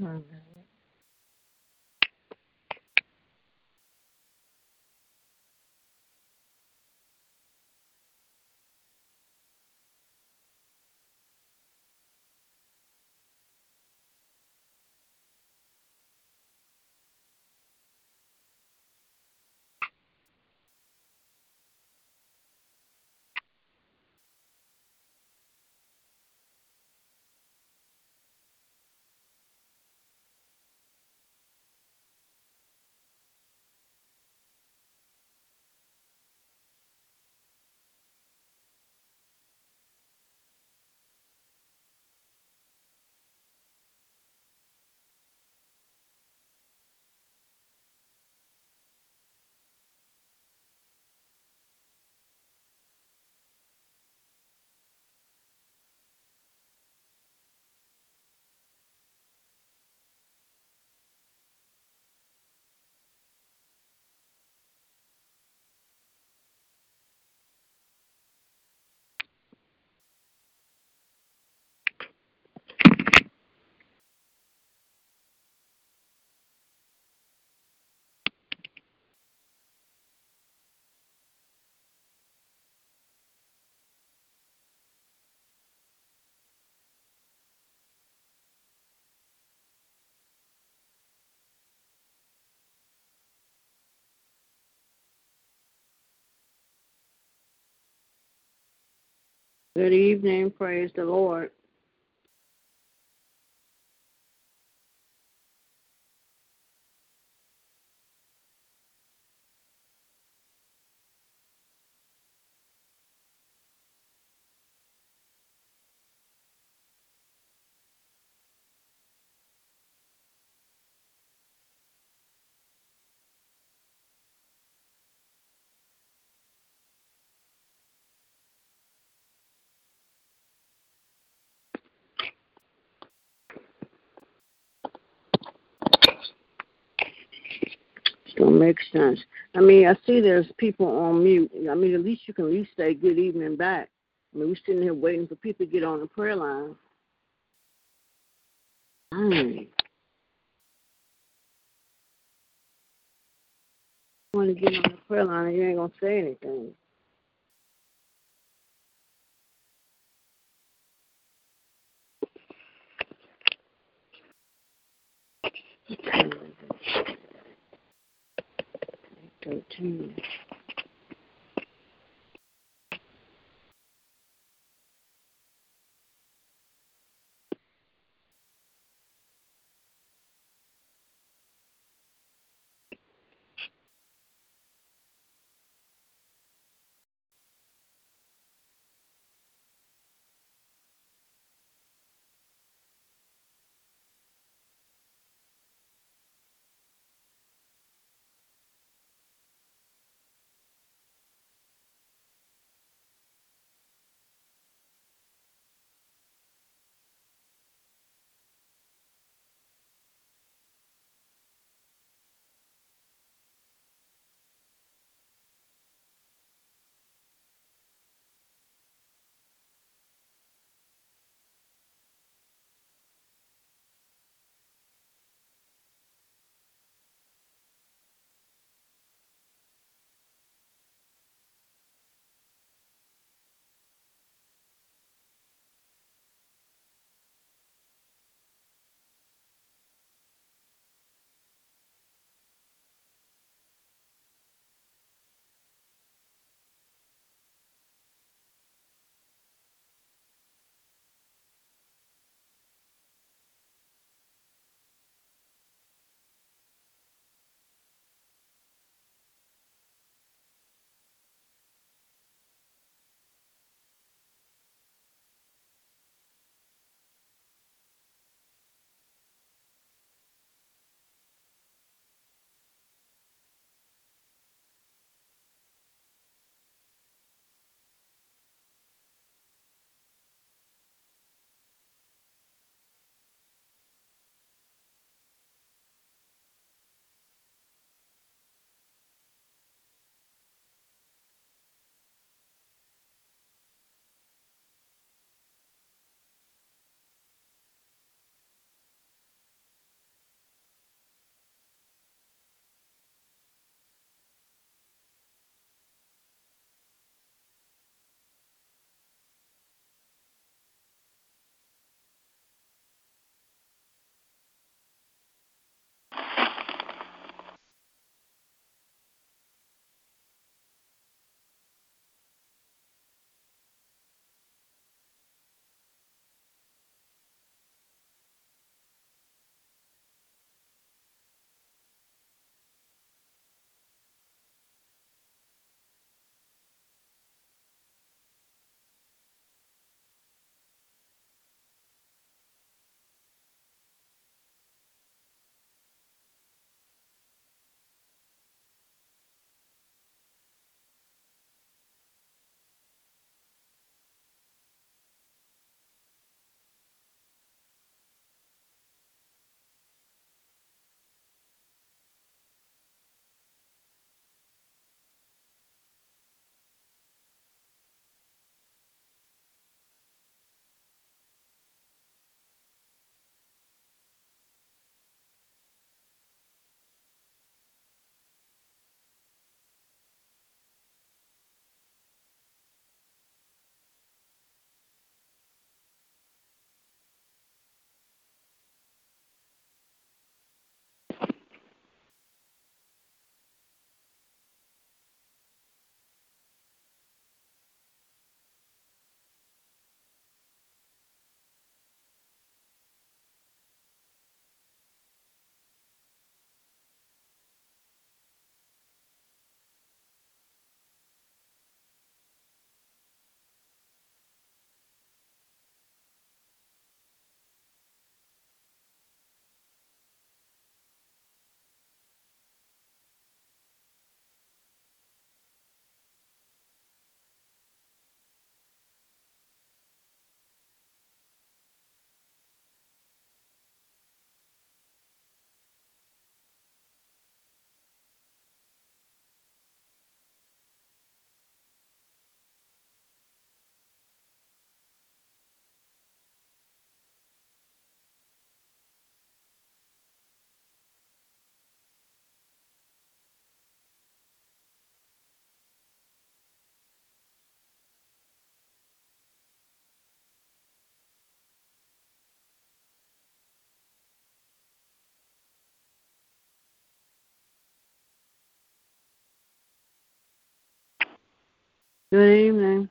嗯。Good evening. Praise the Lord. Don't make sense. I mean, I see there's people on mute. I mean, at least you can at least say good evening back. I mean, we're sitting here waiting for people to get on the prayer line. Hmm. Want to get on the prayer line and you ain't gonna say anything. Thirteen. Good evening.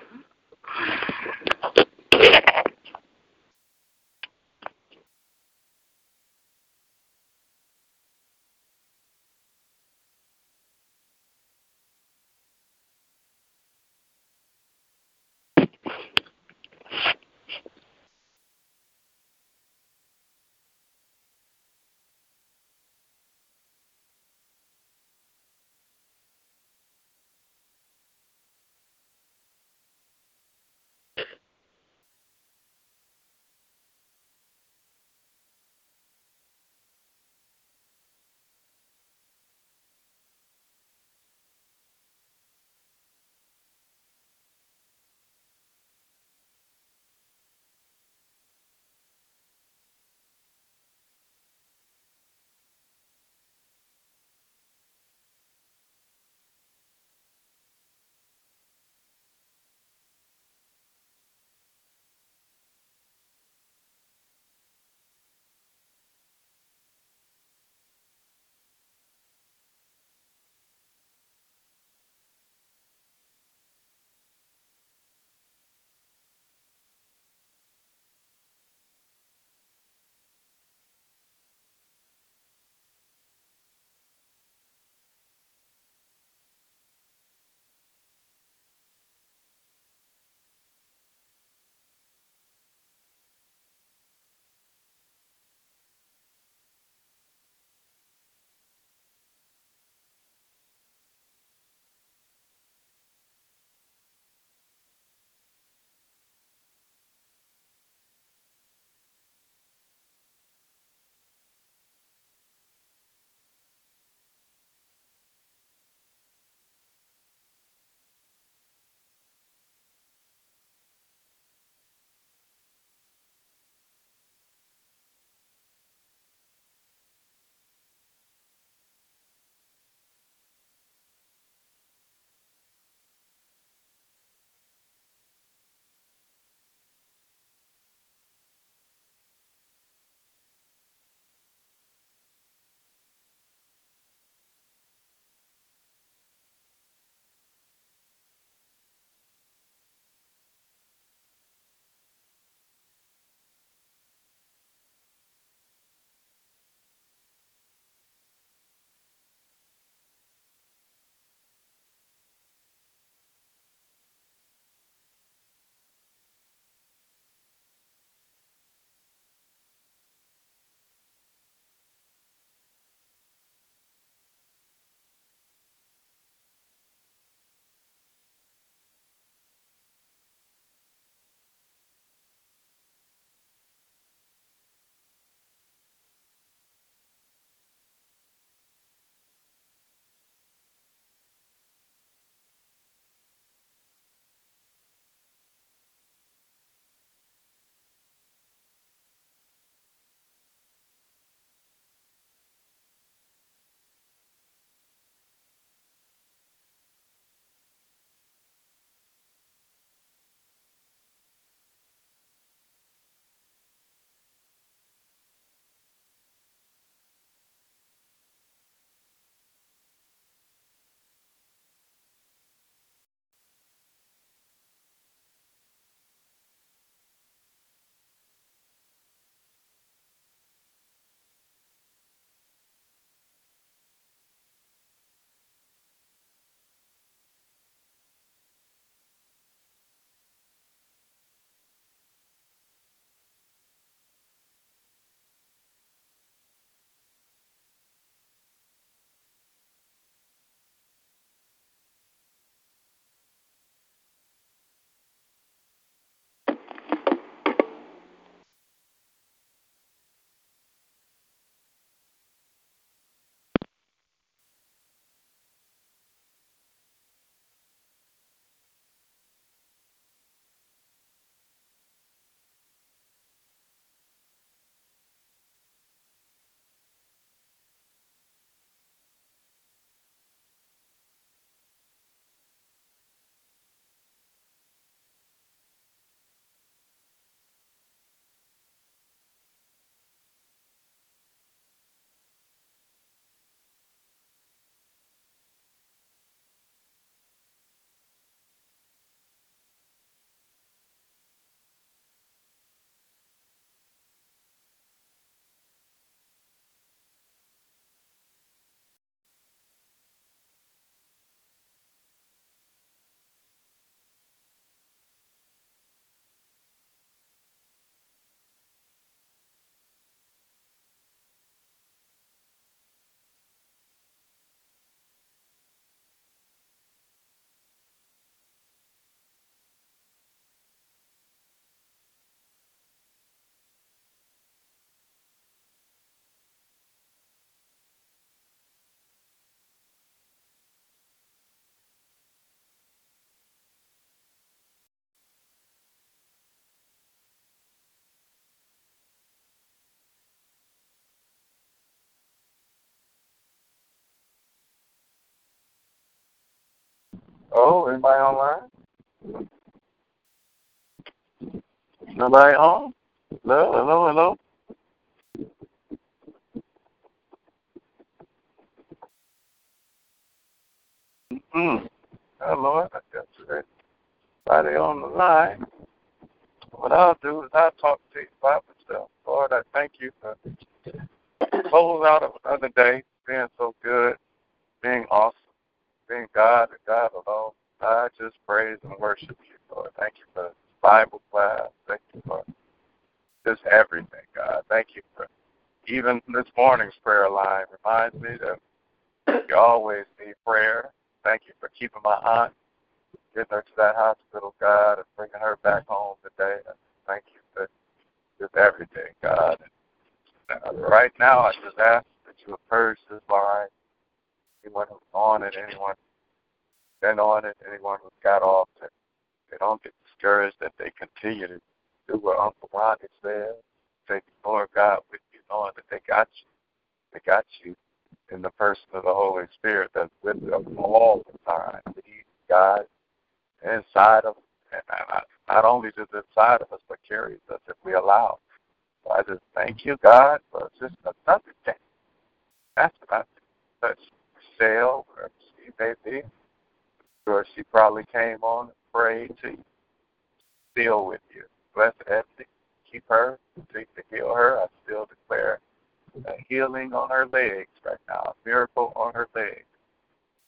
Oh, anybody online? Nobody home? Hello, hello, hello. Mm-hmm. Oh, I guess everybody on the line. What I'll do is I'll talk to you about myself. Lord, I thank you for close out of another day, being so good, being awesome, being God and God alone. I just praise and worship you, Lord. Thank you for Bible class. Thank you for just everything, God. Thank you for even this morning's prayer line reminds me that you always need prayer. Thank you for keeping my aunt, getting her to that hospital, God, and bringing her back home today. Thank you for just everything, God. And uh, right now, I just ask that you would purge this line. Anyone who's on it, anyone been on it, anyone who's got off, that they don't get discouraged, that they continue to do what Uncle Ronnie said. Take Lord God with you, knowing that they got you. They got you in the person of the Holy Spirit that's with them all the time. Lead, God, inside of and not, not only just inside of us, but carries us if we allow. So I just thank you, God, for just another day. That's what I touch Michelle, wherever she may be. Sure, she probably came on and prayed to you, still with you. Bless Ebony, keep her, continue to heal her. I still declare a healing on her legs right now, a miracle on her legs.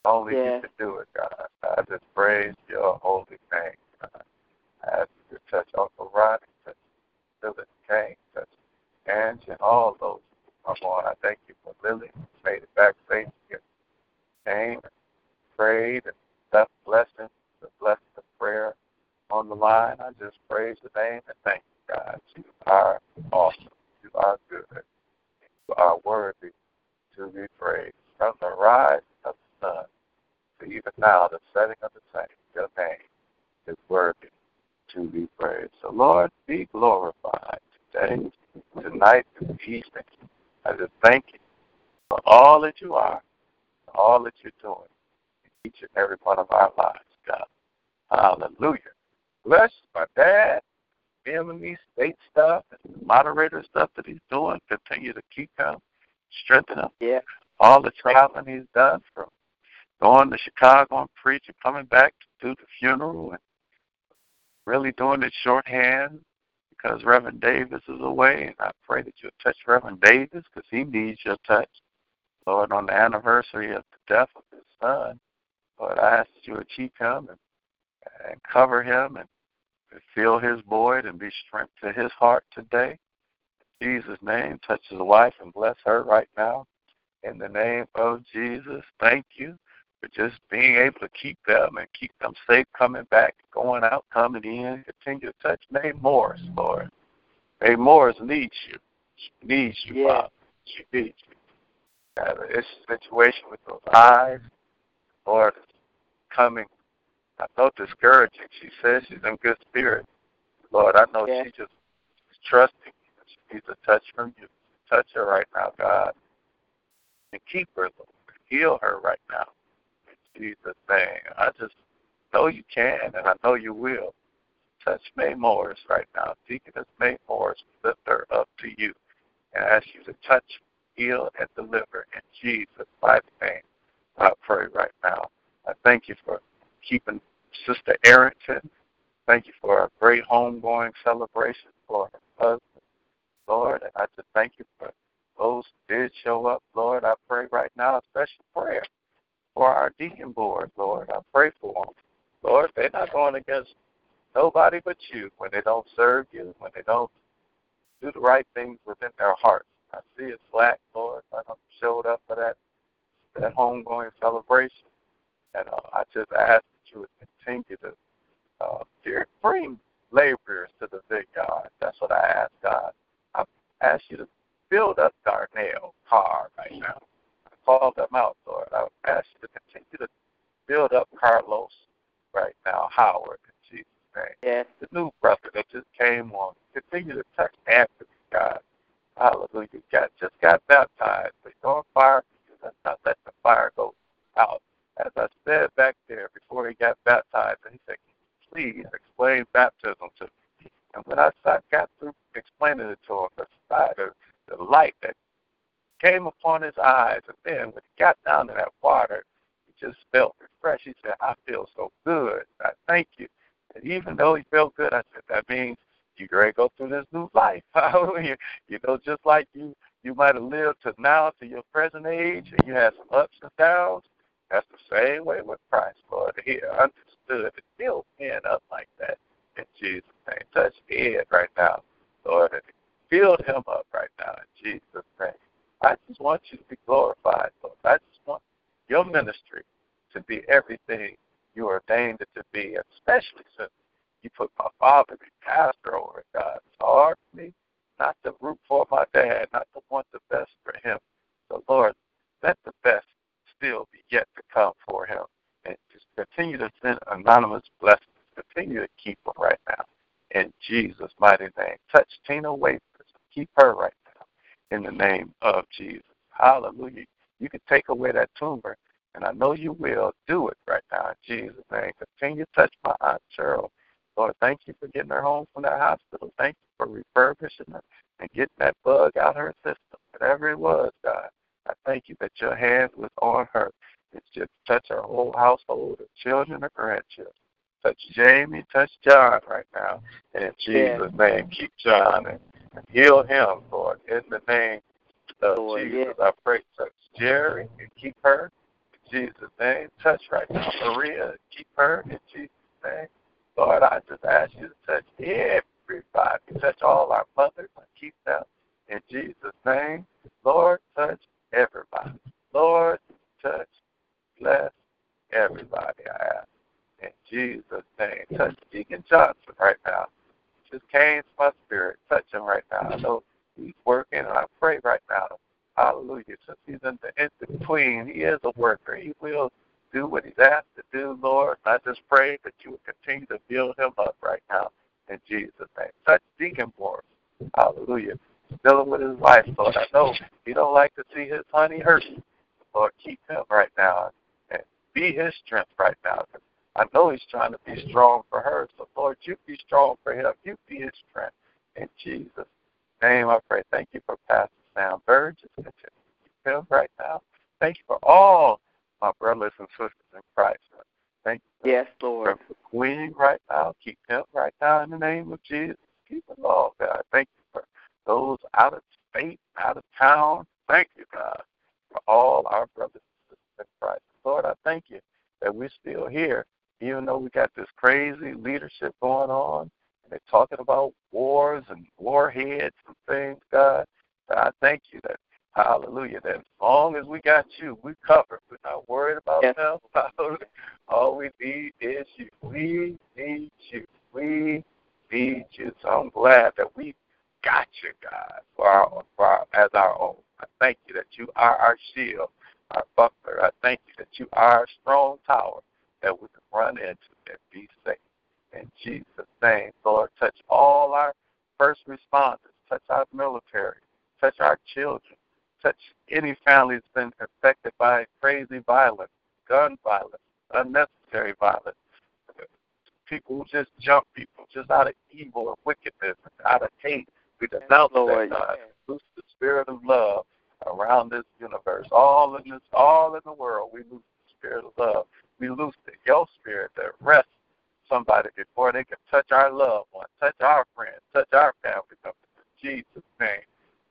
Only Yeah. you can do it, God. I just praise your holy name. God. I ask you to touch Uncle Rodney, touch Philip Kane, touch Angie, and all those who come on. I thank you for Lily, made it back safe. Came prayed and left blessings, the blessing of prayer on the line. I just praise the name and thank you, God. You are awesome. You are good. You are worthy to be praised. From the rise of the sun to even now, the setting of the same, your name is worthy to be praised. So, Lord, be glorified today, tonight, and evening. I just thank you for all that you are, all that you're doing in each and every one of our lives, God. Hallelujah. Bless my dad, family, state stuff, and moderator stuff that he's doing. Continue to keep him, strengthen him. Yeah. All the traveling he's done from going to Chicago and preaching, coming back to do the funeral, and really doing it shorthand because Reverend Davis is away. And I pray that you'll touch Reverend Davis because he needs your touch. Lord, on the anniversary of the death of his son, Lord, I ask that you would keep him and, and cover him and fill his void and be strength to his heart today. In Jesus' name, touch his wife and bless her right now. In the name of Jesus, thank you for just being able to keep them and keep them safe coming back, going out, coming in. Continue to touch May Morris, Lord. May Morris needs you. She needs you, Yeah. Father. She needs you. God, this situation with those eyes, Lord, is coming. I know discouraging. She says she's in good spirit. Lord, I know Yeah. she just is trusting you. She needs a touch from you. Touch her right now, God. And keep her, Lord. Heal her right now. In Jesus' name. I just know you can, and I know you will. Touch May Morris right now. Deaconess May Morris, lift her up to you and ask you to touch, heal, and deliver in Jesus' mighty name. I pray right now. I thank you for keeping Sister Arrington. Thank you for a great homegoing celebration for her husband, Lord. And I just thank you for those who did show up, Lord. I pray right now a special prayer for our deacon board, Lord. I pray for them. Lord, they're not going against nobody but you when they don't serve you, when they don't do the right things within their hearts. I see it slack, Lord. I don't showed up for that that homegoing celebration. And uh, I just ask that you would continue to uh, bring laborers to the vineyard. That's what I ask, God. I ask you to build up Darnell Carr right now. I call them out, Lord. I ask you to continue to build up Carlos right now, Howard, in Jesus' name. Yeah. The new brother that just came on. Continue to touch Anthony, God. Hallelujah. Got just got baptized. But you're on fire. Let's not let the fire go out as I said back there before he got baptized, and he said, please explain baptism to me. And when I got through explaining it to him, the, the, the light that came upon his eyes, and then when he got down to that water, he just felt refreshed. He said, I feel so good. I thank you. And even though he felt good, I said, that means you're ready to go through this new life. Hallelujah. you know, just like you you might have lived to now to your present age and you had some ups and downs. That's the same way with Christ, Lord. He understood and built men up like that in Jesus' name. Touch Ed right now, Lord, and build him up right now in Jesus' name. I just want you to be glorified, Lord. I just want your ministry to be everything you ordained it to be, especially since you put my father be pastor over it, God. It's hard for me not to root for my dad, not to want the best for him. So, Lord, let the best still be yet to come for him. And just continue to send anonymous blessings. Continue to keep him right now. In Jesus' mighty name. Touch Tina Wafers. Keep her right now. In the name of Jesus. Hallelujah. You can take away that tumor, and I know you will. Do it right now in Jesus' name. Continue to touch my Aunt Cheryl Lord, thank you for getting her home from that hospital. Thank you for refurbishing her and getting that bug out of her system, whatever it was, God. I thank you that your hand was on her. It's just touch her whole household, her children, her grandchildren. Touch Jamie, touch John right now. And in Jesus' yeah. name, keep John and, and heal him, Lord. In the name of Lord, Jesus, yeah. I pray touch Jerry and keep her. In Jesus' name, touch right now Maria, keep her in Jesus' name. Lord, I just ask you to touch everybody, touch all our mothers and keep them in Jesus' name. Lord, touch everybody. Lord, touch, bless everybody, I ask. In Jesus' name. Touch Deacon Johnson right now. Just came to my spirit. Touch him right now. I know he's working, and I pray right now. Hallelujah. Since he's in the in between, he is a worker. He will do what he's asked to do, Lord. I just pray that you would continue to build him up right now in Jesus' name. Touch Deacon Boris. Hallelujah. Dealing with his life, Lord. I know he don't like to see his honey hurt. Lord, keep him right now and be his strength right now. I know he's trying to be strong for her. So, Lord, you be strong for him. You be his strength. In Jesus' name, I pray. Thank you for Pastor Sam Burgess. Keep him right now. Thank you for all my brothers and sisters in Christ. Thank you. Yes, Lord. For Queen right now. Keep him right now in the name of Jesus. Keep them all, God. Thank you for those out of state, out of town. Thank you, God, for all our brothers and sisters in Christ. Lord, I thank you that we're still here, even though we got this crazy leadership going on, and they're talking about wars and warheads and things, God. I thank you that Hallelujah. That as long as we got you, we covered. We're not worried about yes. them. All we need is you. We need you. We need you. So I'm glad that we got you, God, for our, for our, as our own. I thank you that you are our shield, our buckler. I thank you that you are our strong tower that we can run into and be safe. In Jesus' name, Lord, touch all our first responders, touch our military, touch our children, touch any family that's been affected by crazy violence, gun violence, unnecessary violence. People who just jump people just out of evil and wickedness, out of hate. We denounce Lord, that God. Loose the spirit of love around this universe. All in this all in the world, we lose the spirit of love. We lose the your spirit that rests somebody before they can touch our loved one, touch our friends, touch our family members. In Jesus' name.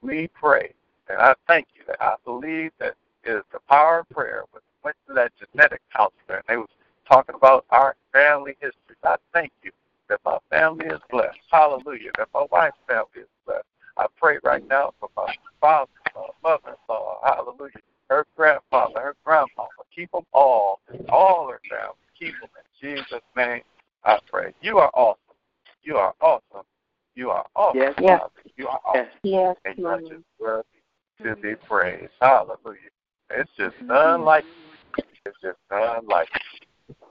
We pray and I thank you that I believe that it is the power of prayer. When we went to that genetic counselor and they was talking about our family history, I thank you that my family is blessed. Hallelujah. That my wife's family is blessed. I pray right now for my father, my mother-in-law. Hallelujah. Her grandfather, her grandmama. Keep them all, all her family. Keep them in Jesus' name. I pray. You are awesome. You are awesome. You are awesome. Yes, yes. You are awesome. Yes, and you are just worthy to be praised. Hallelujah. It's just mm-hmm. none like it's just none like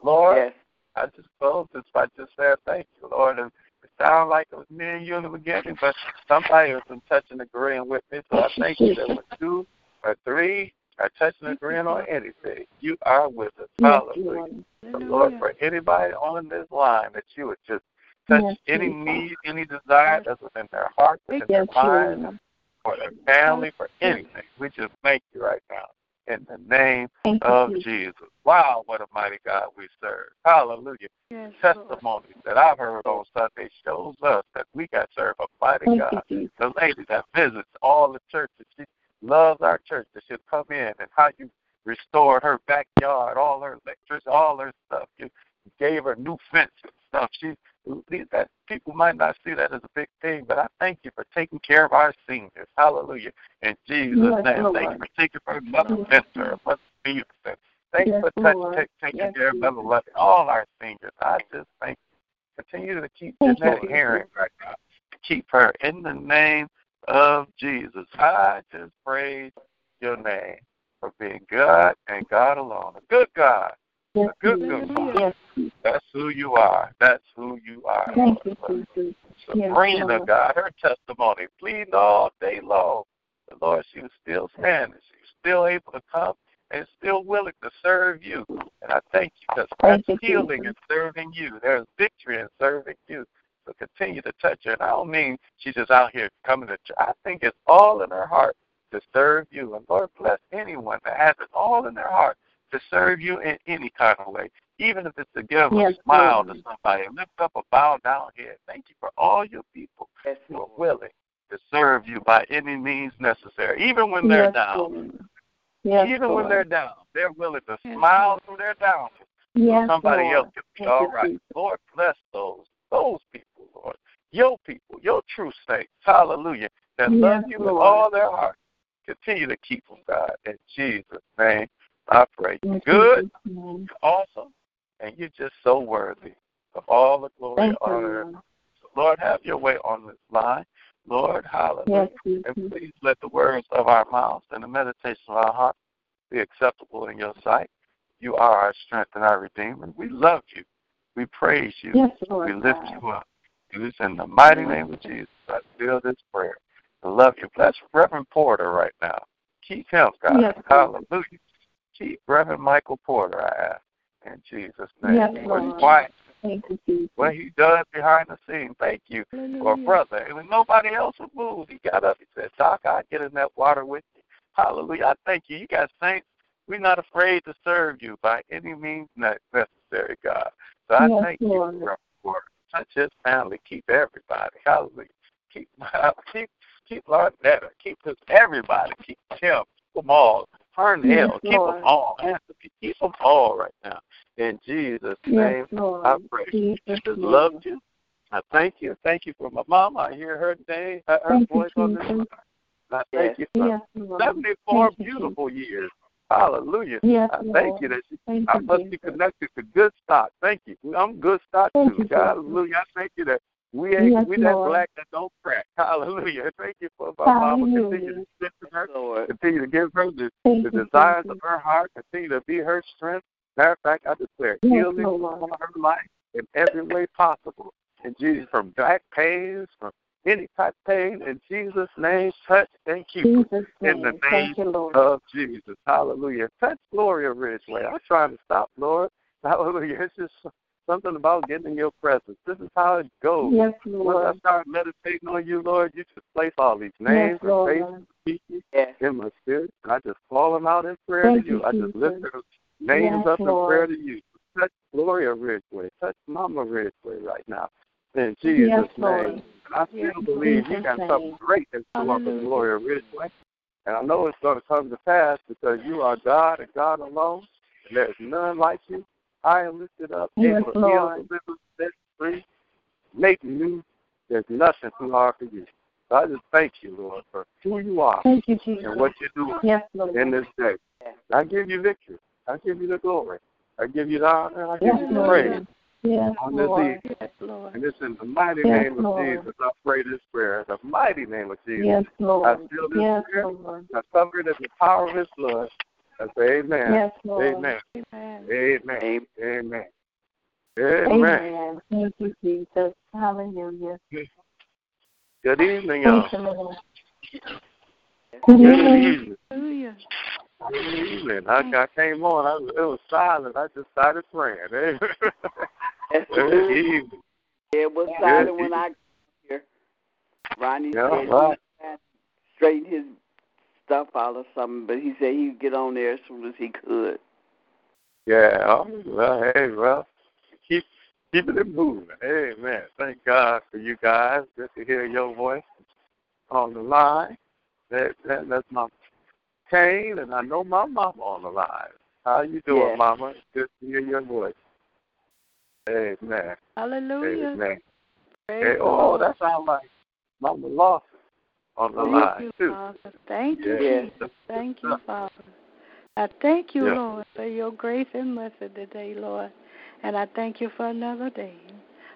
Lord, yes. I just close this by just saying thank you, Lord. And it sounds like it was me and you in the beginning, but somebody has been touching and agreeing with me. So I thank you that when two or three are touching and agreeing on anything, you are with us. Yes, Hallelujah. Lord. So Lord, for anybody on this line, that you would just touch Yes, any need, any desire that's within their heart, within Yes, their mind, for their family, for anything. We just thank you right now in the name Thank of you, Jesus. Wow, what a mighty God we serve. Hallelujah. Yes, Lord. Testimonies that I've heard on Sunday shows us that we got serve a mighty Thank God. you, The lady that visits all the churches, she loves our church that she'll come in and how you restored her backyard, all her electric, all her stuff. You gave her new fence and stuff. She that people might not see that as a big thing, but I thank you for taking care of our seniors. Hallelujah. In Jesus' Yes, name. Lord. Thank you for taking care of Mother Yes. Spencer, Mother Stevenson. Thank you for touch, take, taking Yes, care of Mother Lovey, all our seniors. I just thank you. Continue to keep Jeanette. Herring right now. Keep her in the name of Jesus. I just praise your name for being God and God alone. A good God. Yes, good, good. Yes, That's who you are. That's who you are. Thank you, Jesus. Sabrina, Yes, God, her testimony, pleading all day long. The Lord, she was still standing. She was still able to come and still willing to serve you. And I thank you because Thank that's you, healing in serving you. There's victory in serving you. So continue to touch her. And I don't mean she's just out here coming to church. I think it's all in her heart to serve you. And Lord, bless anyone that has it all in their heart to serve you in any kind of way, even if it's to give Yes, a smile Lord. to somebody, lift up a bow down head. Thank you for all your people who are willing to serve you by any means necessary, even when they're yes, down. Lord. Yes, even Lord. when they're down, they're willing to smile through their down so yes, somebody Lord. else can be all you, Lord, bless those, those people, Lord. Your people, your true saints, hallelujah, that love Yes, you with all their heart. Continue to keep them, God. In Jesus' name, I pray. In Good, name. awesome, and you're just so worthy of all the glory, Thank you, honor, Lord. so Lord, have your way on this line. Lord, hallelujah. Yes. And please let the words of our mouths and the meditation of our heart be acceptable in your sight. You are our strength and our redeemer. We love you. We praise you. Yes, we lift you up. It is in the mighty name of Jesus I seal this prayer. I love you. Bless Reverend Porter right now. Keep him, God. Yes. Hallelujah. Keep Reverend Michael Porter, I ask. In Jesus' name. Yes, Lord. quiet Thank you, Jesus. what he does behind the scenes. Thank you for a brother. And when nobody else would move, he got up. He said, Doc, I'll get in that water with you. Hallelujah. I thank you. You guys saints, we're not afraid to serve you by any means necessary, God. So I Yes, thank Lord. you for touch his family. Keep everybody. Hallelujah. Keep keep keep Lord. Keep everybody. Keep Tim. Keep them all. Turn Yes, hell. Keep Lord. them all. Anthony, Keep them all right now. In Jesus' name. Yes, Lord. I pray. Jesus' just name. loved you. I thank you. Thank you for my mom. I hear her name, her, her Thank you, voice on this. Jesus. line. And I thank you for Yes, 74 Thank you, beautiful years. Hallelujah. Yes, I Lord. thank you that she, Thank I you, must be connected to good stock. Thank you. I'm good stock Thank too. you, Jesus. Hallelujah. I thank you that we ain't Yes, we that Lord. black that don't crack. Hallelujah. Thank you for my mama. Continue Hallelujah. to strengthen her. Continue to give her the, Thank the you, desires Jesus. of her heart. Continue to be her strength. Matter of fact, I declare Yes, healing Lord. upon her life in every way possible. In Jesus, from back pains, from any type of pain, in Jesus' name, touch and keep her Jesus' in the name. name you, of Jesus. Hallelujah. Touch Gloria Ridgeway. I'm trying to stop, Lord. Hallelujah. It's just something about getting in your presence. This is how it goes. Yes, Once I start meditating on you, Lord, you just place all these Yes, names and faces and people in my spirit. I just call them out in prayer Thank to you. you, I just lift their names Yes, up in prayer to you. Touch Gloria Ridgeway. Touch Mama Ridgeway right now. In Jesus' Yes, name. Lord. I still believe you got something great in up for Gloria Ridgeway. And I know it's going to come to pass because you are God and God alone. And there's none like you. I am lifted up, Yes, able to heal, Lord. deliver, set free, make new. There's nothing too hard for you. So I just thank you, Lord, for who you are Thank you, Jesus. and what you're doing Yes, Lord. in this day. I give you victory. I give you the glory. I give you the honor. I give Yes, you the Lord. praise Yes, on this Lord. evening. Yes, Lord. And it's in the mighty Yes, name of Lord. Jesus. I pray this prayer. In the mighty name of Jesus. Yes, Lord. I Lord. seal this Yes, prayer. Lord. I cover it in the power of His blood. I say Amen. Yes, Lord. Amen. Amen. Amen. Amen. Amen. Amen. Thank you, Jesus. Hallelujah. Good evening, y'all. Thank you, Lord. Good Good evening. evening. I, I came on. I, it was silent. I just started praying. That's good. It was silent when I got here. Ronnie Yeah, said right. he had to straighten his stuff out or something, but he said he'd get on there as soon as he could. Yeah. Oh, mm-hmm. well, hey, well, keep keeping it moving. Amen. Thank God for you guys. Good to hear your voice on the line. That, that that's my Kane, and I know my mama on the line. How you doing, Yeah. Mama? Good to hear your voice. Amen. Hallelujah. Amen. Praise Hey, oh, Lord. that sounds like Mama Lawson on the Thank line you, too. Father. Thank you. Jesus. Thank you, Father. I thank you, Yeah. Lord, for your grace and mercy today, Lord. And I thank you for another day.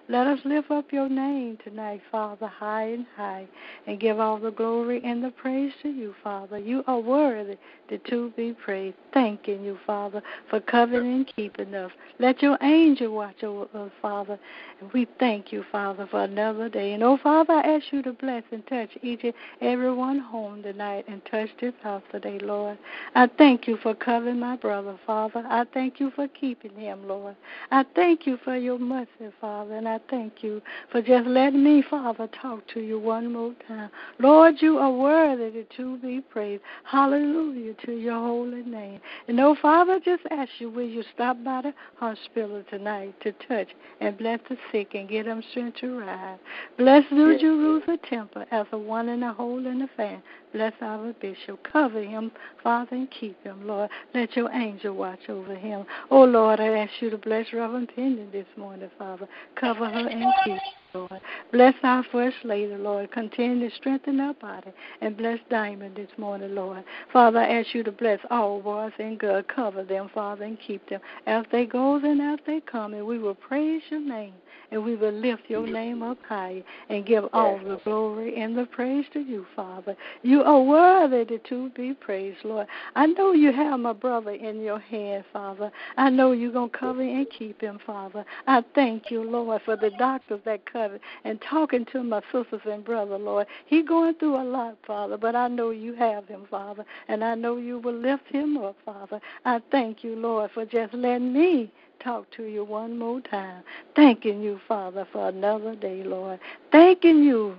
Let us lift up your name tonight, Father, high and high, and give all the glory and the praise to you, Father. You are worthy to, to be praised. Thanking you, Father, for covering and keeping us. Let your angel watch over us, Father. And we thank you, Father, for another day. And oh, Father, I ask you to bless and touch each and every one home tonight and touch this house today, Lord. I thank you for covering my brother, Father. I thank you for keeping him, Lord. I thank you for your mercy, Father, and I thank you for just letting me, Father, talk to you one more time. Lord, you are worthy to be praised. Hallelujah to your holy name. And oh, Father, just ask you, will you stop by the hospital tonight to touch and bless the sick and get them strength to rise? Bless New. Jerusalem Temple as a one in a hole in the fan. Bless our bishop. Cover him, Father, and keep him, Lord. Let your angel watch over him. Oh, Lord, I ask you to bless Reverend Pinion this morning, Father. Cover her and keep her. Lord. Bless our First Lady, Lord. Continue to strengthen her body. And bless Diamond this morning, Lord. Father, I ask you to bless all boys and girls. Cover them, Father, and keep them as they go and as they come. And we will praise your name. And we will lift your name up high and give all the glory and the praise to you, Father. You are worthy to be praised, Lord. I know you have my brother in your hand, Father. I know you're going to cover and keep him, Father. I thank you, Lord, for the doctors that cover and talking to my sisters and brother, Lord. He going through a lot, Father, but I know you have him, Father, and I know you will lift him up, Father. I thank you, Lord, for just letting me talk to you one more time. Thanking you, Father, for another day, Lord. Thanking you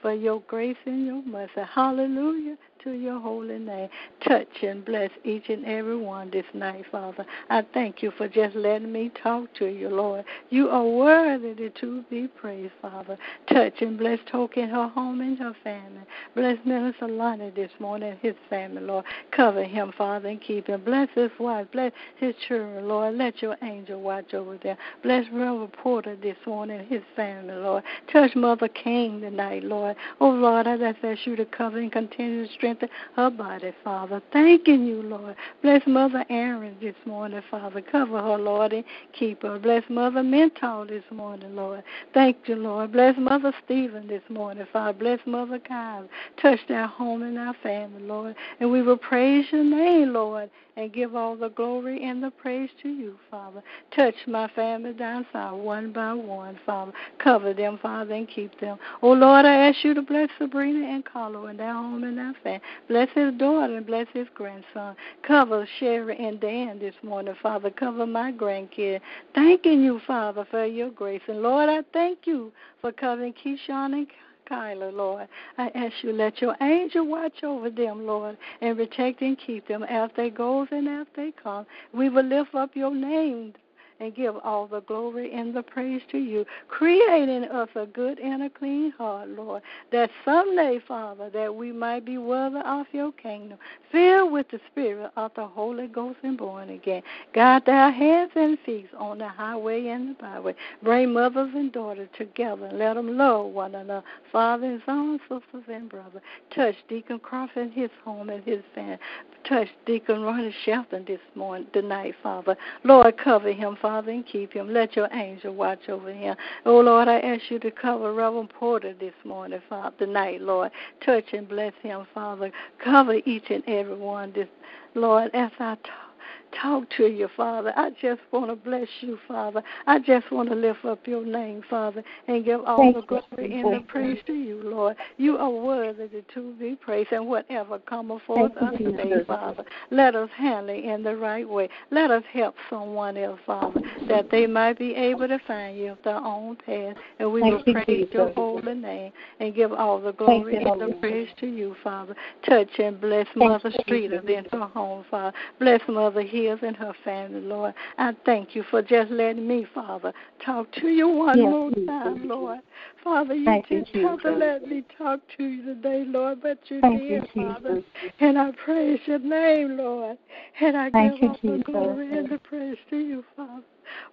for your grace and your mercy. Hallelujah to your holy name. Touch and bless each and every one this night, Father. I thank you for just letting me talk to you, Lord. You are worthy to be praised, Father. Touch and bless Token, her home and her family. Bless Minister Lonnie this morning his family, Lord. Cover him, Father, and keep him. Bless his wife. Bless his children, Lord. Let your angel watch over them. Bless Reverend Porter this morning his family, Lord. Touch Mother King tonight, Lord. Oh, Lord, I just ask you to cover and continue to strengthen her body, Father. Thanking you, Lord. Bless Mother Aaron this morning, Father. Cover her, Lord, and keep her. Bless Mother Mental this morning, Lord. Thank you, Lord. Bless Mother Stephen this morning, Father. Bless Mother Kyle. Touch their home and our family, Lord. And we will praise your name, Lord, and give all the glory and the praise to you, Father. Touch my family down south one by one, Father. Cover them, Father, and keep them. Oh, Lord, I ask you to bless Sabrina and Carlo and their home and their family. Bless his daughter and bless his grandson. Cover Sherry and Dan this morning, Father. Cover my grandkid. Thanking you, Father, for your grace. And Lord, I thank you for covering Keyshawn and Kyla, Lord. I ask you, let your angel watch over them, Lord, and protect and keep them as they go and as they come. We will lift up your name and give all the glory and the praise to you, creating us a good and a clean heart, Lord, that someday, Father, that we might be worthy of your kingdom, filled with the Spirit of the Holy Ghost and born again. Guide their hands and feet on the highway and the byway. Bring mothers and daughters together and let them love one another, father and son, sisters and brothers. Touch Deacon Croft and his home and his family. Touch Deacon Ronnie Shelton this morning, tonight, Father. Lord, cover him, Father, and keep him. Let your angel watch over him. Oh, Lord, I ask you to cover Reverend Porter this morning, Father, tonight, Lord. Touch and bless him, Father. Cover each and every one, this, Lord, as I talk talk to you, Father. I just want to bless you, Father. I just want to lift up your name, Father, and give all Thank the glory and the praise to you, Lord. You are worthy to be praised, and whatever cometh forth us today, Father, let us handle it in the right way. Let us help someone else, Father, that they might be able to find you their own path, and we Thank will praise your holy name and give all the glory and the praise to you, Father. Touch and bless Mother Streeter in her home, Father. Bless Mother Hills and her family, Lord. I thank you for just letting me, Father, talk to you one yes, more time, Lord. Father, you thank didn't you, have to let me talk to you today, Lord, but you thank did, you, Father. And I praise your name, Lord. And I thank give all the glory and the praise to you, Father.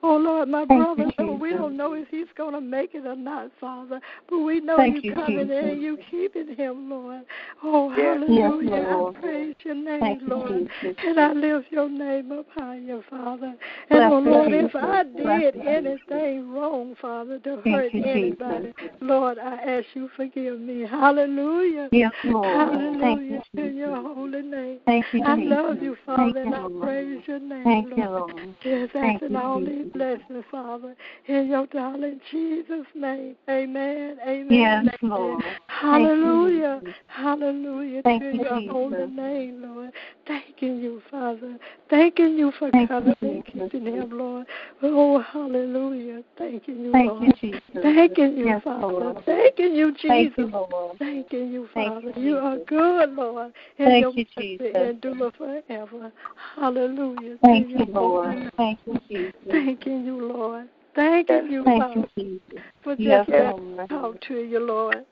Oh Lord, my Thank brother, you, we don't know if he's going to make it or not, Father, but we know Thank you coming Jesus. in and you keeping him, Lord. Oh, yes. hallelujah. Yes, I praise your name, Thank Lord. You, and I lift your name up higher, Father. And oh Lord, if I did anything wrong, Father, to hurt anybody, Lord, I ask you forgive me. Hallelujah. Yes, Lord. Hallelujah you, to your holy name. Thank you, I love you, Father, and I praise your name, Thank Lord. You, Lord. Yes, asking all these blessings, Father, in your darling Jesus' name. Amen. Amen. Yes, Lord. Hallelujah. Hallelujah Thank to you, your Jesus. holy name, Lord. Thanking you, Father. Thanking you for Thank covering and keeping him, Lord. Oh, hallelujah. Thanking you, Thank Lord. you, Jesus. Thanking you, yes, Father. Lord. Thanking you, Jesus. Thank you, Lord. Thanking you, Thank Father. you, you are good, Lord. And Thank you, Jesus. endure forever. Hallelujah. Thank to you, Lord. Thank you, Jesus. Thanking you, Lord. Thanking you, Thank Father, you, Jesus. for just yes, letting Lord. talk to you, Lord.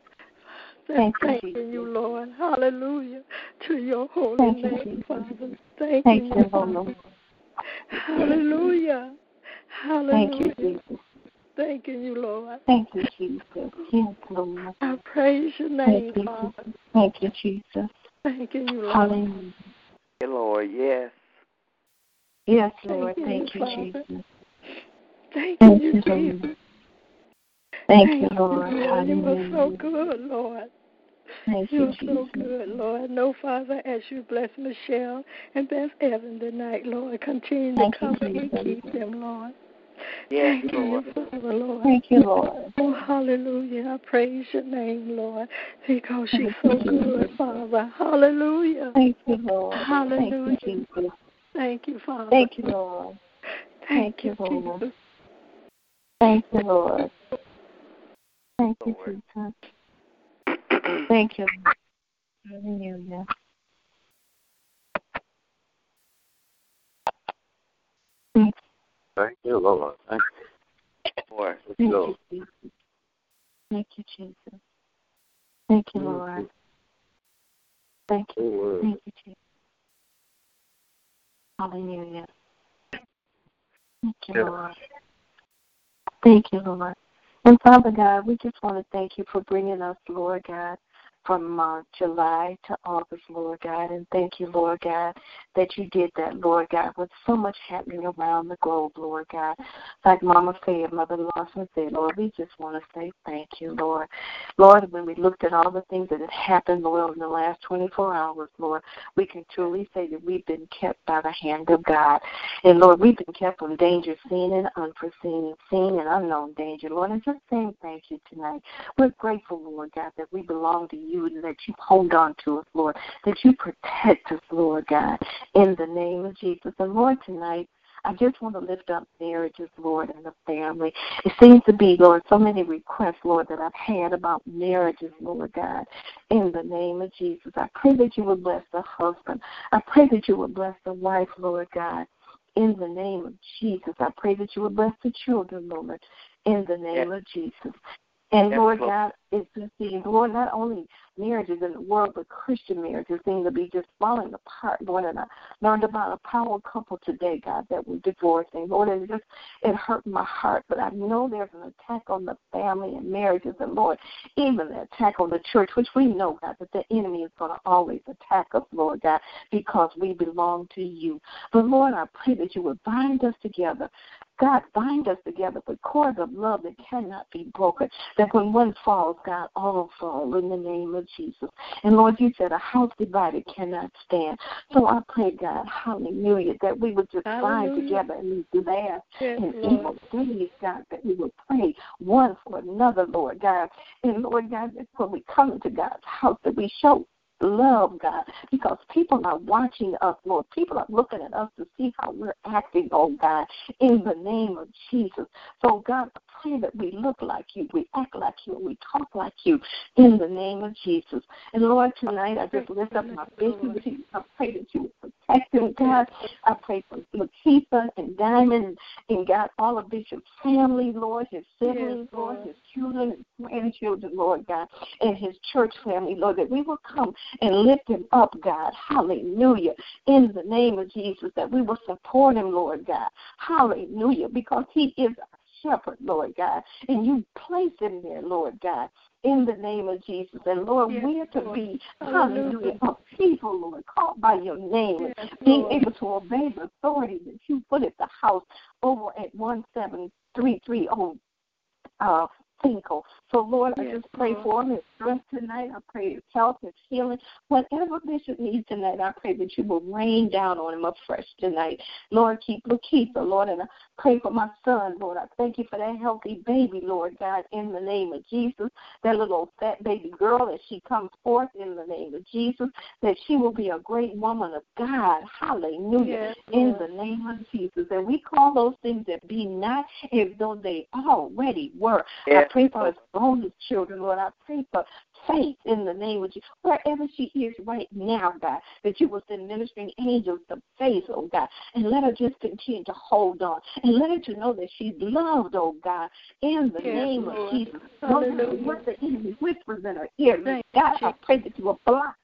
Thank you, thanking Jesus. you, Lord. Hallelujah. To your holy Thank name, you, Father. Thank, Thank you, you, Lord. Hallelujah. Hallelujah. Thank you, Jesus. Thanking you, Lord. Thank you, Jesus. Yes, Lord. I praise your name, Thank you, Father. Thank you, Jesus. Thanking you, Lord. Hallelujah. you, Lord. Yes. Yes, Lord. Thank Thank you, you, Jesus. Thank Thank you, you, Jesus. Lord. Thank you, you, Lord. You are so good, Lord. Thank You're you, so good, Lord. No, Father, as you bless Michelle and bless Evan tonight, Lord, continue Thank to you, cover and keep them, Lord. Yes, Thank Lord. you, Father, Lord. Thank you, Lord. Oh, hallelujah. I praise your name, Lord, because you're so good, Father. Hallelujah. Thank you, Lord. Hallelujah. Thank you, Thank you, Father. Thank you, Lord. Thank, Thank you, Lord. Jesus. Thank you, Lord. Thank you. Jesus. Thank you. Hallelujah. Thank you, Lord. Thank you. Thank you, Jesus. Thank you, Jesus. Thank you, mm-hmm. Lord. Thank you. Thank you, Jesus. Hallelujah. Thank you, Lord. Thank you, Lord. And Father God, we just want to thank you for bringing us, Lord God, from uh, July to August, Lord God. And thank you, Lord God, that you did that, Lord God, with so much happening around the globe, Lord God. Like Mama said, Mother Lawson said, Lord, we just want to say thank you, Lord. Lord, when we looked at all the things that had happened, Lord, in the last 24 hours, Lord, we can truly say that we've been kept by the hand of God. And Lord, we've been kept from danger seen and unforeseen, seen and unknown danger, Lord. And just saying thank you tonight. We're grateful, Lord God, that we belong to you and that you hold on to us, Lord, that you protect us, Lord God, in the name of Jesus. And Lord, tonight, I just want to lift up marriages, Lord, and the family. It seems to be, Lord, so many requests, Lord, that I've had about marriages, Lord God. In the name of Jesus, I pray that you would bless the husband. I pray that you would bless the wife, Lord God. In the name of Jesus, I pray that you would bless the children, Lord. In the name of Jesus. And Yes, Lord. God, it's just seems, Lord, not only marriages in the world, but Christian marriages seem to be just falling apart, Lord. And I learned about a power couple today, God, that were divorcing. Lord, it just it hurt my heart, but I know there's an attack on the family and marriages, and Lord, even the attack on the church, which we know, God, that the enemy is going to always attack us, Lord God, because we belong to you. But Lord, I pray that you would bind us together God, bind us together with cords of love that cannot be broken. That when one falls, God, all fall in the name of Jesus. And Lord, you said a house divided cannot stand. So I pray, God, hallelujah, that we would just bind together in these last yes, and evil days, God, that we would pray one for another, Lord God. And Lord God, that's when we come into God's house that we show love, God, because people are watching us, Lord. People are looking at us to see how we're acting, oh God, in the name of Jesus. So, God, I pray that we look like you, we act like you, we talk like you in the name of Jesus. And Lord, tonight I just lift up my bishop. I pray that you protect him, God. I pray for Lakeitha and Diamond and God, all of Bishop's family, Lord, his siblings, Lord, his children and grandchildren, Lord God, and his church family, Lord, that we will come and lift him up, God. Hallelujah. In the name of Jesus, that we will support him, Lord God. Hallelujah. Because he is a shepherd, Lord God. And you place him there, Lord God in the name of Jesus. And Lord, yes, we're to Lord. be, hallelujah, a people, Lord, called by your name, yes, being Lord. able to obey the authority that you put at the house over at 17330 uh, So, Lord, I just pray for him, his strength tonight. I pray his health, his healing. Whatever Bishop needs tonight, I pray that you will rain down on him afresh tonight. Lord, keep Lakeitha, Lord, and I pray for my son, Lord. I thank you for that healthy baby, Lord God, in the name of Jesus. That little fat baby girl, as she comes forth in the name of Jesus, that she will be a great woman of God. Hallelujah. Yes, in the name of Jesus. And we call those things that be not as though they already were. Yes. I pray for his bonus children, Lord. I pray for faith in the name of Jesus. Wherever she is right now, God, that you will send ministering angels to face, oh God, and let her just continue to hold on. And let her to know that she's loved, oh God, in the yes, name Lord. of Jesus. Hallelujah. what the enemy whispers in her ear. Thank God, I pray that you will block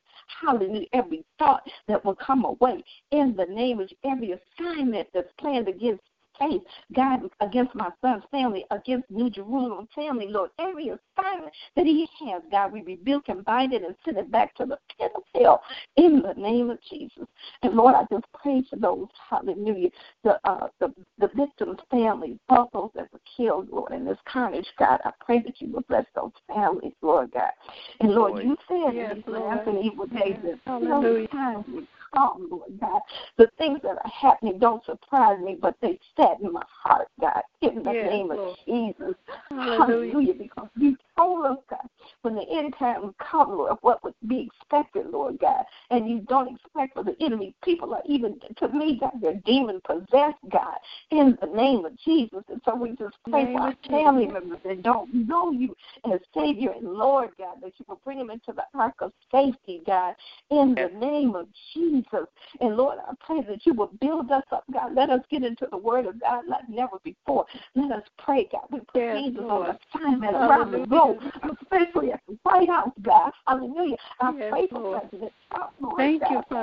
hallelujah, every thought that will come away in the name of every assignment that's planned against case, God, against my son's family, against New Jerusalem family, Lord. Every assignment that he has, God, we rebuke and bind it and send it back to the pit of hell in the name of Jesus. And Lord, I just pray for those, hallelujah, the uh, the, the victims' families, all those that were killed, Lord, in this carnage, God. I pray that you will bless those families, Lord God. And Lord, you said yes, in these last and evil days that hallelujah. times would come, Lord God. The things that are happening don't surprise me, but they set in my heart, God, in the yes, name Lord. of Jesus. Hallelujah. Hallelujah. Because you told us, God, when the end time comes, Lord, what would be expected, Lord God. And you don't expect for the enemy. People are even, to me, God, they're demon possessed, God, in the name of Jesus. And so we just pray for our family members that don't know you as Savior and Lord, God, that you will bring them into the ark of safety, God, in the name of Jesus. And Lord, I pray that you will build us up, God. Let us get into the Word of God like never before. Let us pray, God. We put yes, angels on assignment around the globe, especially at the White House, God. Hallelujah. I yes, pray for Lord. President Trump, Lord. Thank God. you, Father.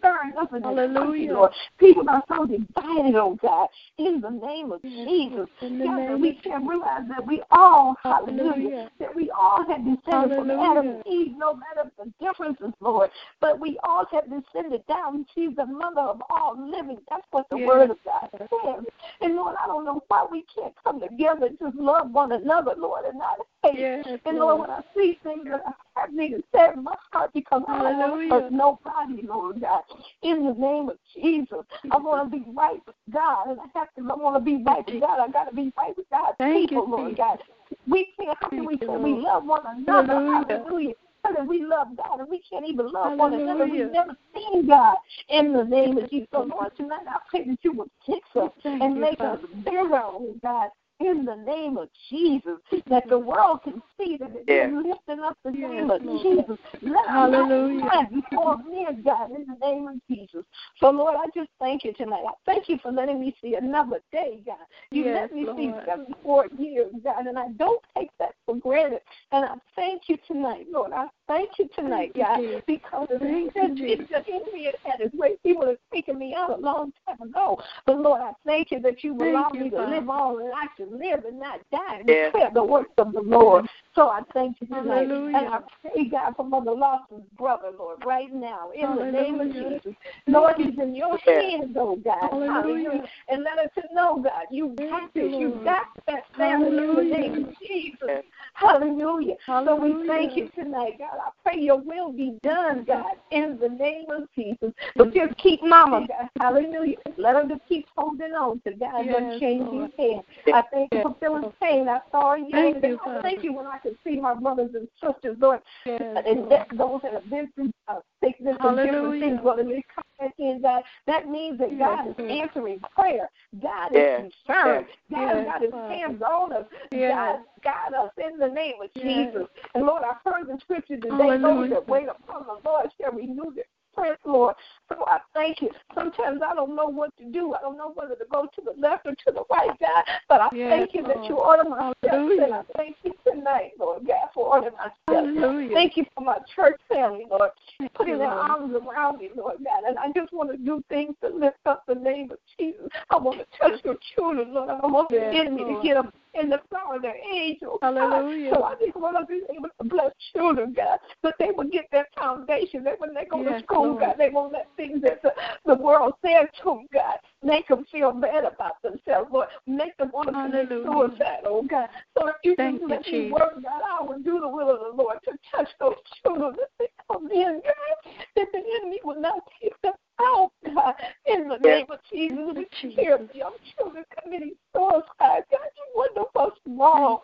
Stirring up in Hallelujah. Country, Lord. People are so divided, oh God. In the name of Jesus. God, we can realize that we all, hallelujah, hallelujah, that we all have descended from Adam and Eve, no matter the differences, Lord. But we all have descended down. She's the mother of all living. That's what the yes. Word of God says. And Lord, I don't know why we can't come together and just love one another, Lord, and not hate. Yes, and Lord, when I see things that are happening, it says in my heart because I don't hurt nobody, Lord God. In the name of Jesus, I want to be right with God, and I have to. I want to be right with God. I got to be right with God. Thank people, you, Lord God. We can't. How can we say we love one another? Hallelujah. Hallelujah and we love God, and we can't even love Hallelujah. one another. We've never seen God in the name of Jesus. So, Lord, tonight I pray that you would fix us and make us better, oh God, in the name of Jesus, that the world can see that yeah. you're lifting up the name yes, of Lord. Jesus. Let Hallelujah. before men, God, in the name of Jesus. So, Lord, I just thank you tonight. I thank you for letting me see another day, God. You yes, let me Lord. see 74 years, God, and I don't take that for granted. And I thank you tonight, Lord. I thank you tonight, God, because thank it's the enemy had his way. People have taken me out a long time ago. But, Lord, I thank you that you will allow me to live all life live and not die and yes. declare the works of the Lord. So I thank you tonight. Hallelujah. And I pray, God, for Mother Lawson's brother, Lord, right now, in Hallelujah. the name of Jesus. Lord, he's in your hands, oh God. Hallelujah. Hallelujah. And let us know, God, you got this. You got that family in the name of Jesus. Hallelujah. Hallelujah. So we thank you tonight, God. I pray your will be done, God, in the name of Jesus. But just keep Mama, God. Hallelujah. Let her just keep holding on to God, yes, unchanging hand. I thank you for feeling pain. I saw you. Thank you, I thank you when I could see my brothers and sisters, Lord, yes, and that, those that have been through uh, sickness Hallelujah. and different things, Lord, and they come back in, God. That means that God yes, is answering prayer. God is concerned. God, God is hands on us. God, God us in the name of Jesus. And Lord, I heard the scripture today, oh, those that wait upon the Lord shall renew their strength, Lord. So I thank you. Sometimes I don't know what to do. I don't know whether to go to the left or to the right, God. But I yes, thank you Lord. that you order my steps. And I thank you tonight, Lord God, for ordering my steps. Hallelujah. Thank you for my church family, Lord, putting their arms around me, Lord God. And I just want to do things to lift up the name of Jesus. I want to touch your children, Lord. I want yes, the enemy Lord. to get them in the power of their angels. Hallelujah. God. So I just want to be able to bless children, God, that they will get their foundation, that when they go yes, to school, Lord. God, they won't let things that the, the world says to them, God, make them feel bad about themselves, Lord. Make them want to commit suicide, oh God. So if you Thank can let me work, God, I will do the will of the Lord to touch those children that they come in, God, that the enemy will not take them out, God, in the name of Jesus. We hear of young children committing suicide. God, you wonder what's wrong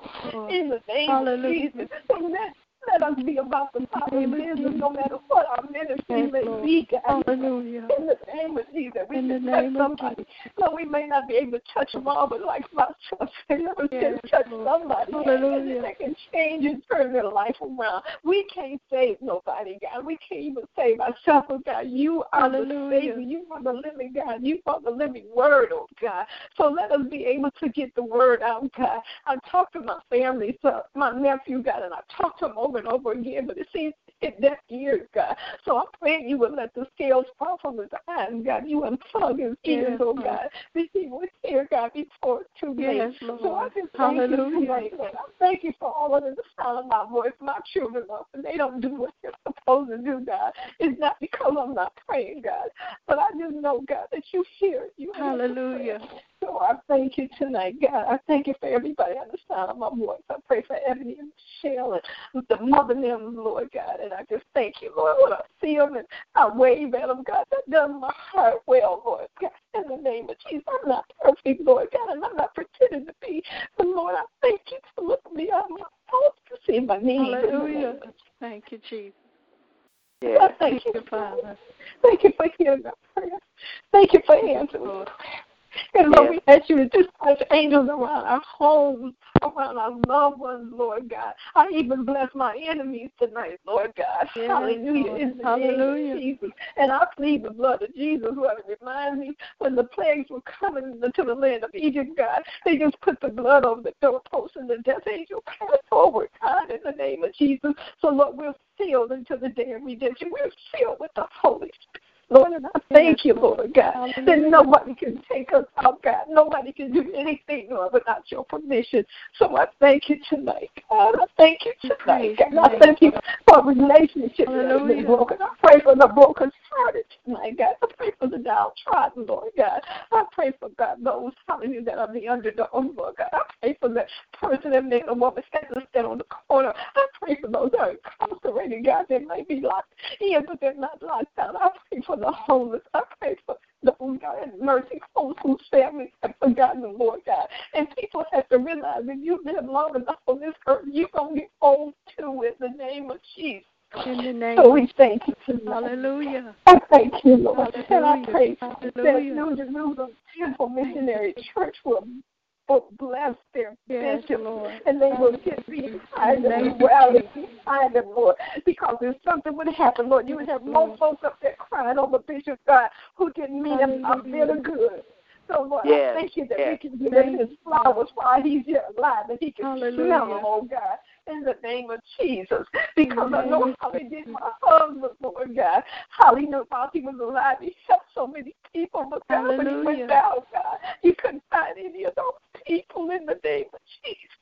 in the name Hallelujah. of Jesus. So let let us be about the Father's business, no matter what our ministry may be, God. Hallelujah. In the name of Jesus, we in touch somebody. No, we may not be able to touch them all, but like my trust, let us yes, touch somebody. Hallelujah. That can change and turn their life around. We can't save nobody, God. We can't even save ourselves, oh God. You are Hallelujah. the Savior. You are the living God. You are the living Word, oh God. So let us be able to get the Word out, God. I talked to my family, so my nephew, God, and I talked to him over over and over again, but it seems it deaf ears, God. So I'm praying you would let the scales fall from his eyes, God. You unplug his ears, yes, oh God. That he would hear, God, before too late. Yes, Lord. So I just thank Hallelujah. you tonight, Lord. I thank you for all of the sound of my voice. My children, Lord, and they don't do what they're supposed to do, God. It's not because I'm not praying, God, but I just know, God, that you hear. You Hallelujah. So I thank you tonight, God. I thank you for everybody on the sound of my voice. I pray for Ebony and Michelle and the mother them, Lord God. And I just thank you, Lord, when I see them and I wave at them, God. That does my heart well, Lord God. In the name of Jesus, I'm not perfect, Lord God, and I'm not pretending to be. But Lord, I thank you for looking me out my faults to see my needs. Hallelujah. Thank you, Jesus. Yeah. thank, thank you, Father. Thank you for hearing my prayer. Thank you for answering. And Lord, we ask you to dispatch angels around our homes, around our loved ones, Lord God. I even bless my enemies tonight, Lord God. Yes, Hallelujah. Lord. In the Hallelujah. Name of Jesus. And I plead the blood of Jesus, whoever reminds me when the plagues were coming into the land of Egypt, God, they just put the blood over the doorpost and the death angel passed over, God, in the name of Jesus. So, Lord, we're sealed until the day of redemption. We're sealed with the Holy Spirit. Lord, and I thank you, Lord God, that nobody can take us out, God. Nobody can do anything, Lord, without your permission. So I thank you tonight, God. I thank you tonight, God. I thank you for relationships that have been broken. I pray for the broken hearted tonight, God. I pray for the downtrodden, Lord God. I pray for God those, hallelujah, that are the underdog, Lord God. I pray for the person that made a woman stand on the corner. I pray for those that are incarcerated, God, that might be locked in, but they're not locked out. I pray for the homeless. I pray for those, God, mercy homes whose families have forgotten the Lord God. And people have to realize that you've been long enough on this earth, you're going to get old too in the name of Jesus. In the name so we thank you tonight. Hallelujah. I thank you, Lord. Hallelujah. And I pray Hallelujah. that New Jerusalem Temple Missionary Church will will bless their yes, bishop Lord. and they will get behind them, rally behind them, Lord, because if something would happen, Lord, you would have more folks up there crying over Bishop God who didn't mean him a bit of good. So, Lord, yes, I thank you that yes. we can give him his flowers while he's yet alive and he can Hallelujah. smell them, oh God, in the name of Jesus. Because I know how he did my husband, Lord God. How he knew while he was alive, he helped so many people, but God, Hallelujah. when he went down, God, you couldn't find any of those people in the name of Jesus.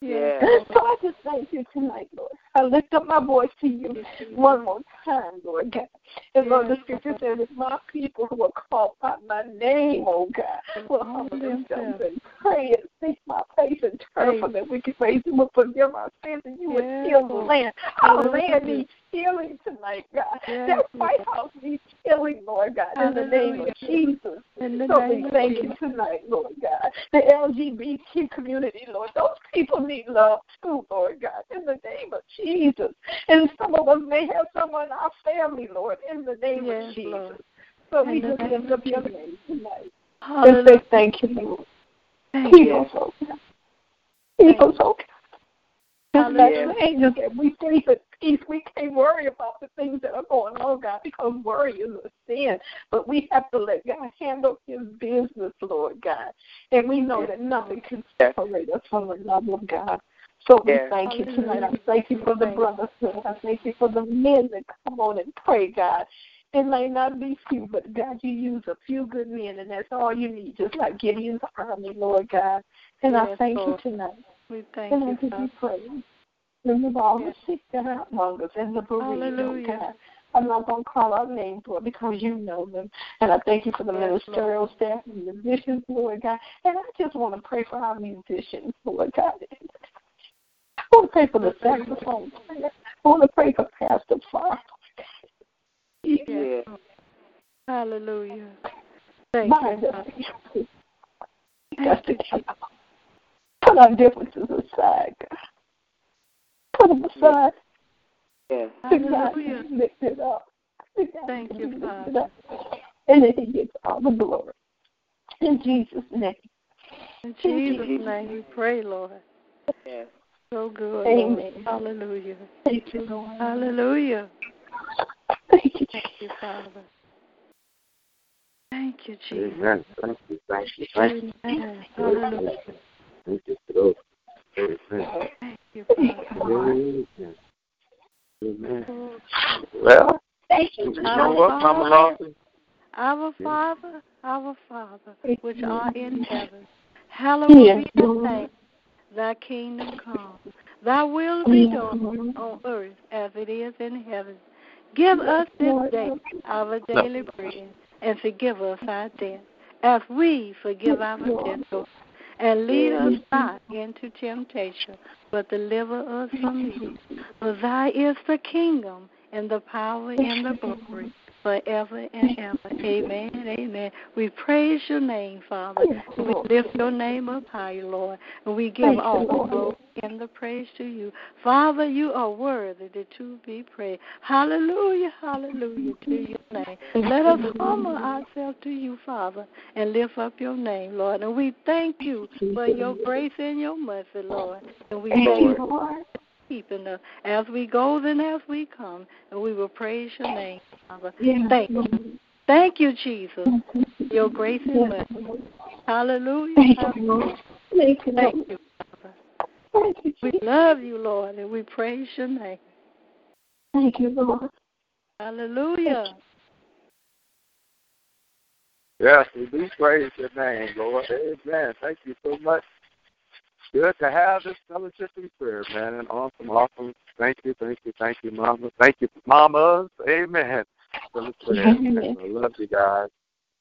Yeah. So I just thank you tonight, Lord. I lift up my voice to you one more time, Lord God. And Lord, the scripture says, if my people who are called by my name, oh God, will mm-hmm. humble themselves and pray and seek my face and turn from their wicked ways and will forgive our sins and you will heal the land. Our land needs healing tonight, God. That White House needs healing, Lord God, in the name of Jesus. So we thank you tonight, Lord God. The LGBT community, Lord, those people need love too, Lord God, in the name of Jesus. And some of us may have someone in our family, Lord, in the name yes, of Jesus. Lord. So we just lift up your name tonight. And say thank you, Lord. Thank Keep you. us, oh God. Keep us, oh God. Let the angels that we sleep at peace. We can't worry about the things that are going on, God, because worry is a sin. But we have to let God handle his business, Lord God. And we know that nothing can separate us from the love of God. So we Yeah. thank you tonight. I thank you for the brotherhood. I thank you for the men that come on and pray, God. It may not be few, but God, you use a few good men, and that's all you need, just like Gideon's army, Lord God. And I thank Lord. you tonight. We thank And I you, you Father. praise. Remember all Yes. the sick that are among us and the bereaved, oh God. I'm not going to call out names, Lord, because you know them. And I thank you for the Yes, ministerial staff and the musicians, Lord God. And I just want to pray for our musicians, Lord God. I want to pray for the saxophone player. I want to pray for Pastor Farr. Yeah. Hallelujah. Thank Mind you, us. Father. Just to keep put our differences aside, God. Put them aside. Yes. To God Hallelujah. be up. God Thank you, Father. And then he gets all the glory. In Jesus' name. In Jesus' name we pray, Lord. Yes. So good, Amen. Lord. Hallelujah. Thank you, Lord. Hallelujah. Thank you, Thank Jesus. you, Father. Thank you, Jesus. Amen. Thank you, thank you, thank you. Amen. Hallelujah. Thank you, Lord. Amen. Thank you, Father. Amen. Amen. Well, Thank you. you know what, Mama Lawson? Our Father, our Father, which Amen. art in heaven, hallowed Yes, be thy name. Thy kingdom come. Thy will be done on earth as it is in heaven. Give us this day our daily bread, and forgive us our debt, as we forgive our debtors. And lead us not into temptation, but deliver us from evil. For thy is the kingdom, and the power, and the glory, forever and ever. Amen. Amen. We praise your name, Father. We lift your name up high, Lord. And we give all the glory and the praise to you. Father, you are worthy to be praised. Hallelujah, hallelujah to your name. Let us humble ourselves to you, Father, and lift up your name, Lord. And we thank you for your grace and your mercy, Lord. And we Thank you, Lord. keeping us as we go and as we come. And we will praise your name, Father. Yes, Thank you. Thank you, Jesus, your grace and mercy. Hallelujah. Thank you. Thank you, Thank you, Father. We love you, Lord, and we praise your name. Thank you, Lord. Hallelujah. Yes, we do praise your name, Lord. Amen. Thank you so much. Good to have this fellowship in prayer, man. And awesome, awesome. Thank you, thank you, thank you, Mama. Thank you, Mamas. Amen. For. Amen. I love you guys.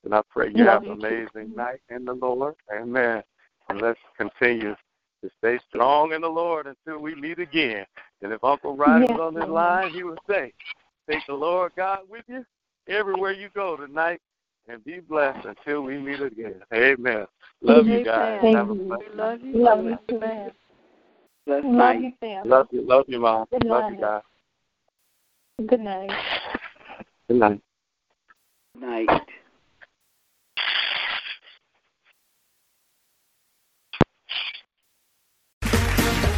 And I pray you Love have an you amazing night in the Lord. Amen. And let's continue to stay strong in the Lord until we meet again. And if Uncle Ronnie Yes, was on this line, he would say, Take the Lord God with you everywhere you go tonight and be blessed until we meet again. Amen. Love you guys. Amen. Have a blessed We love you. Love too. you too. Amen. Love you, family. Love you, love you, Mom. Good Love you night. guys. Good night. Good night. Night.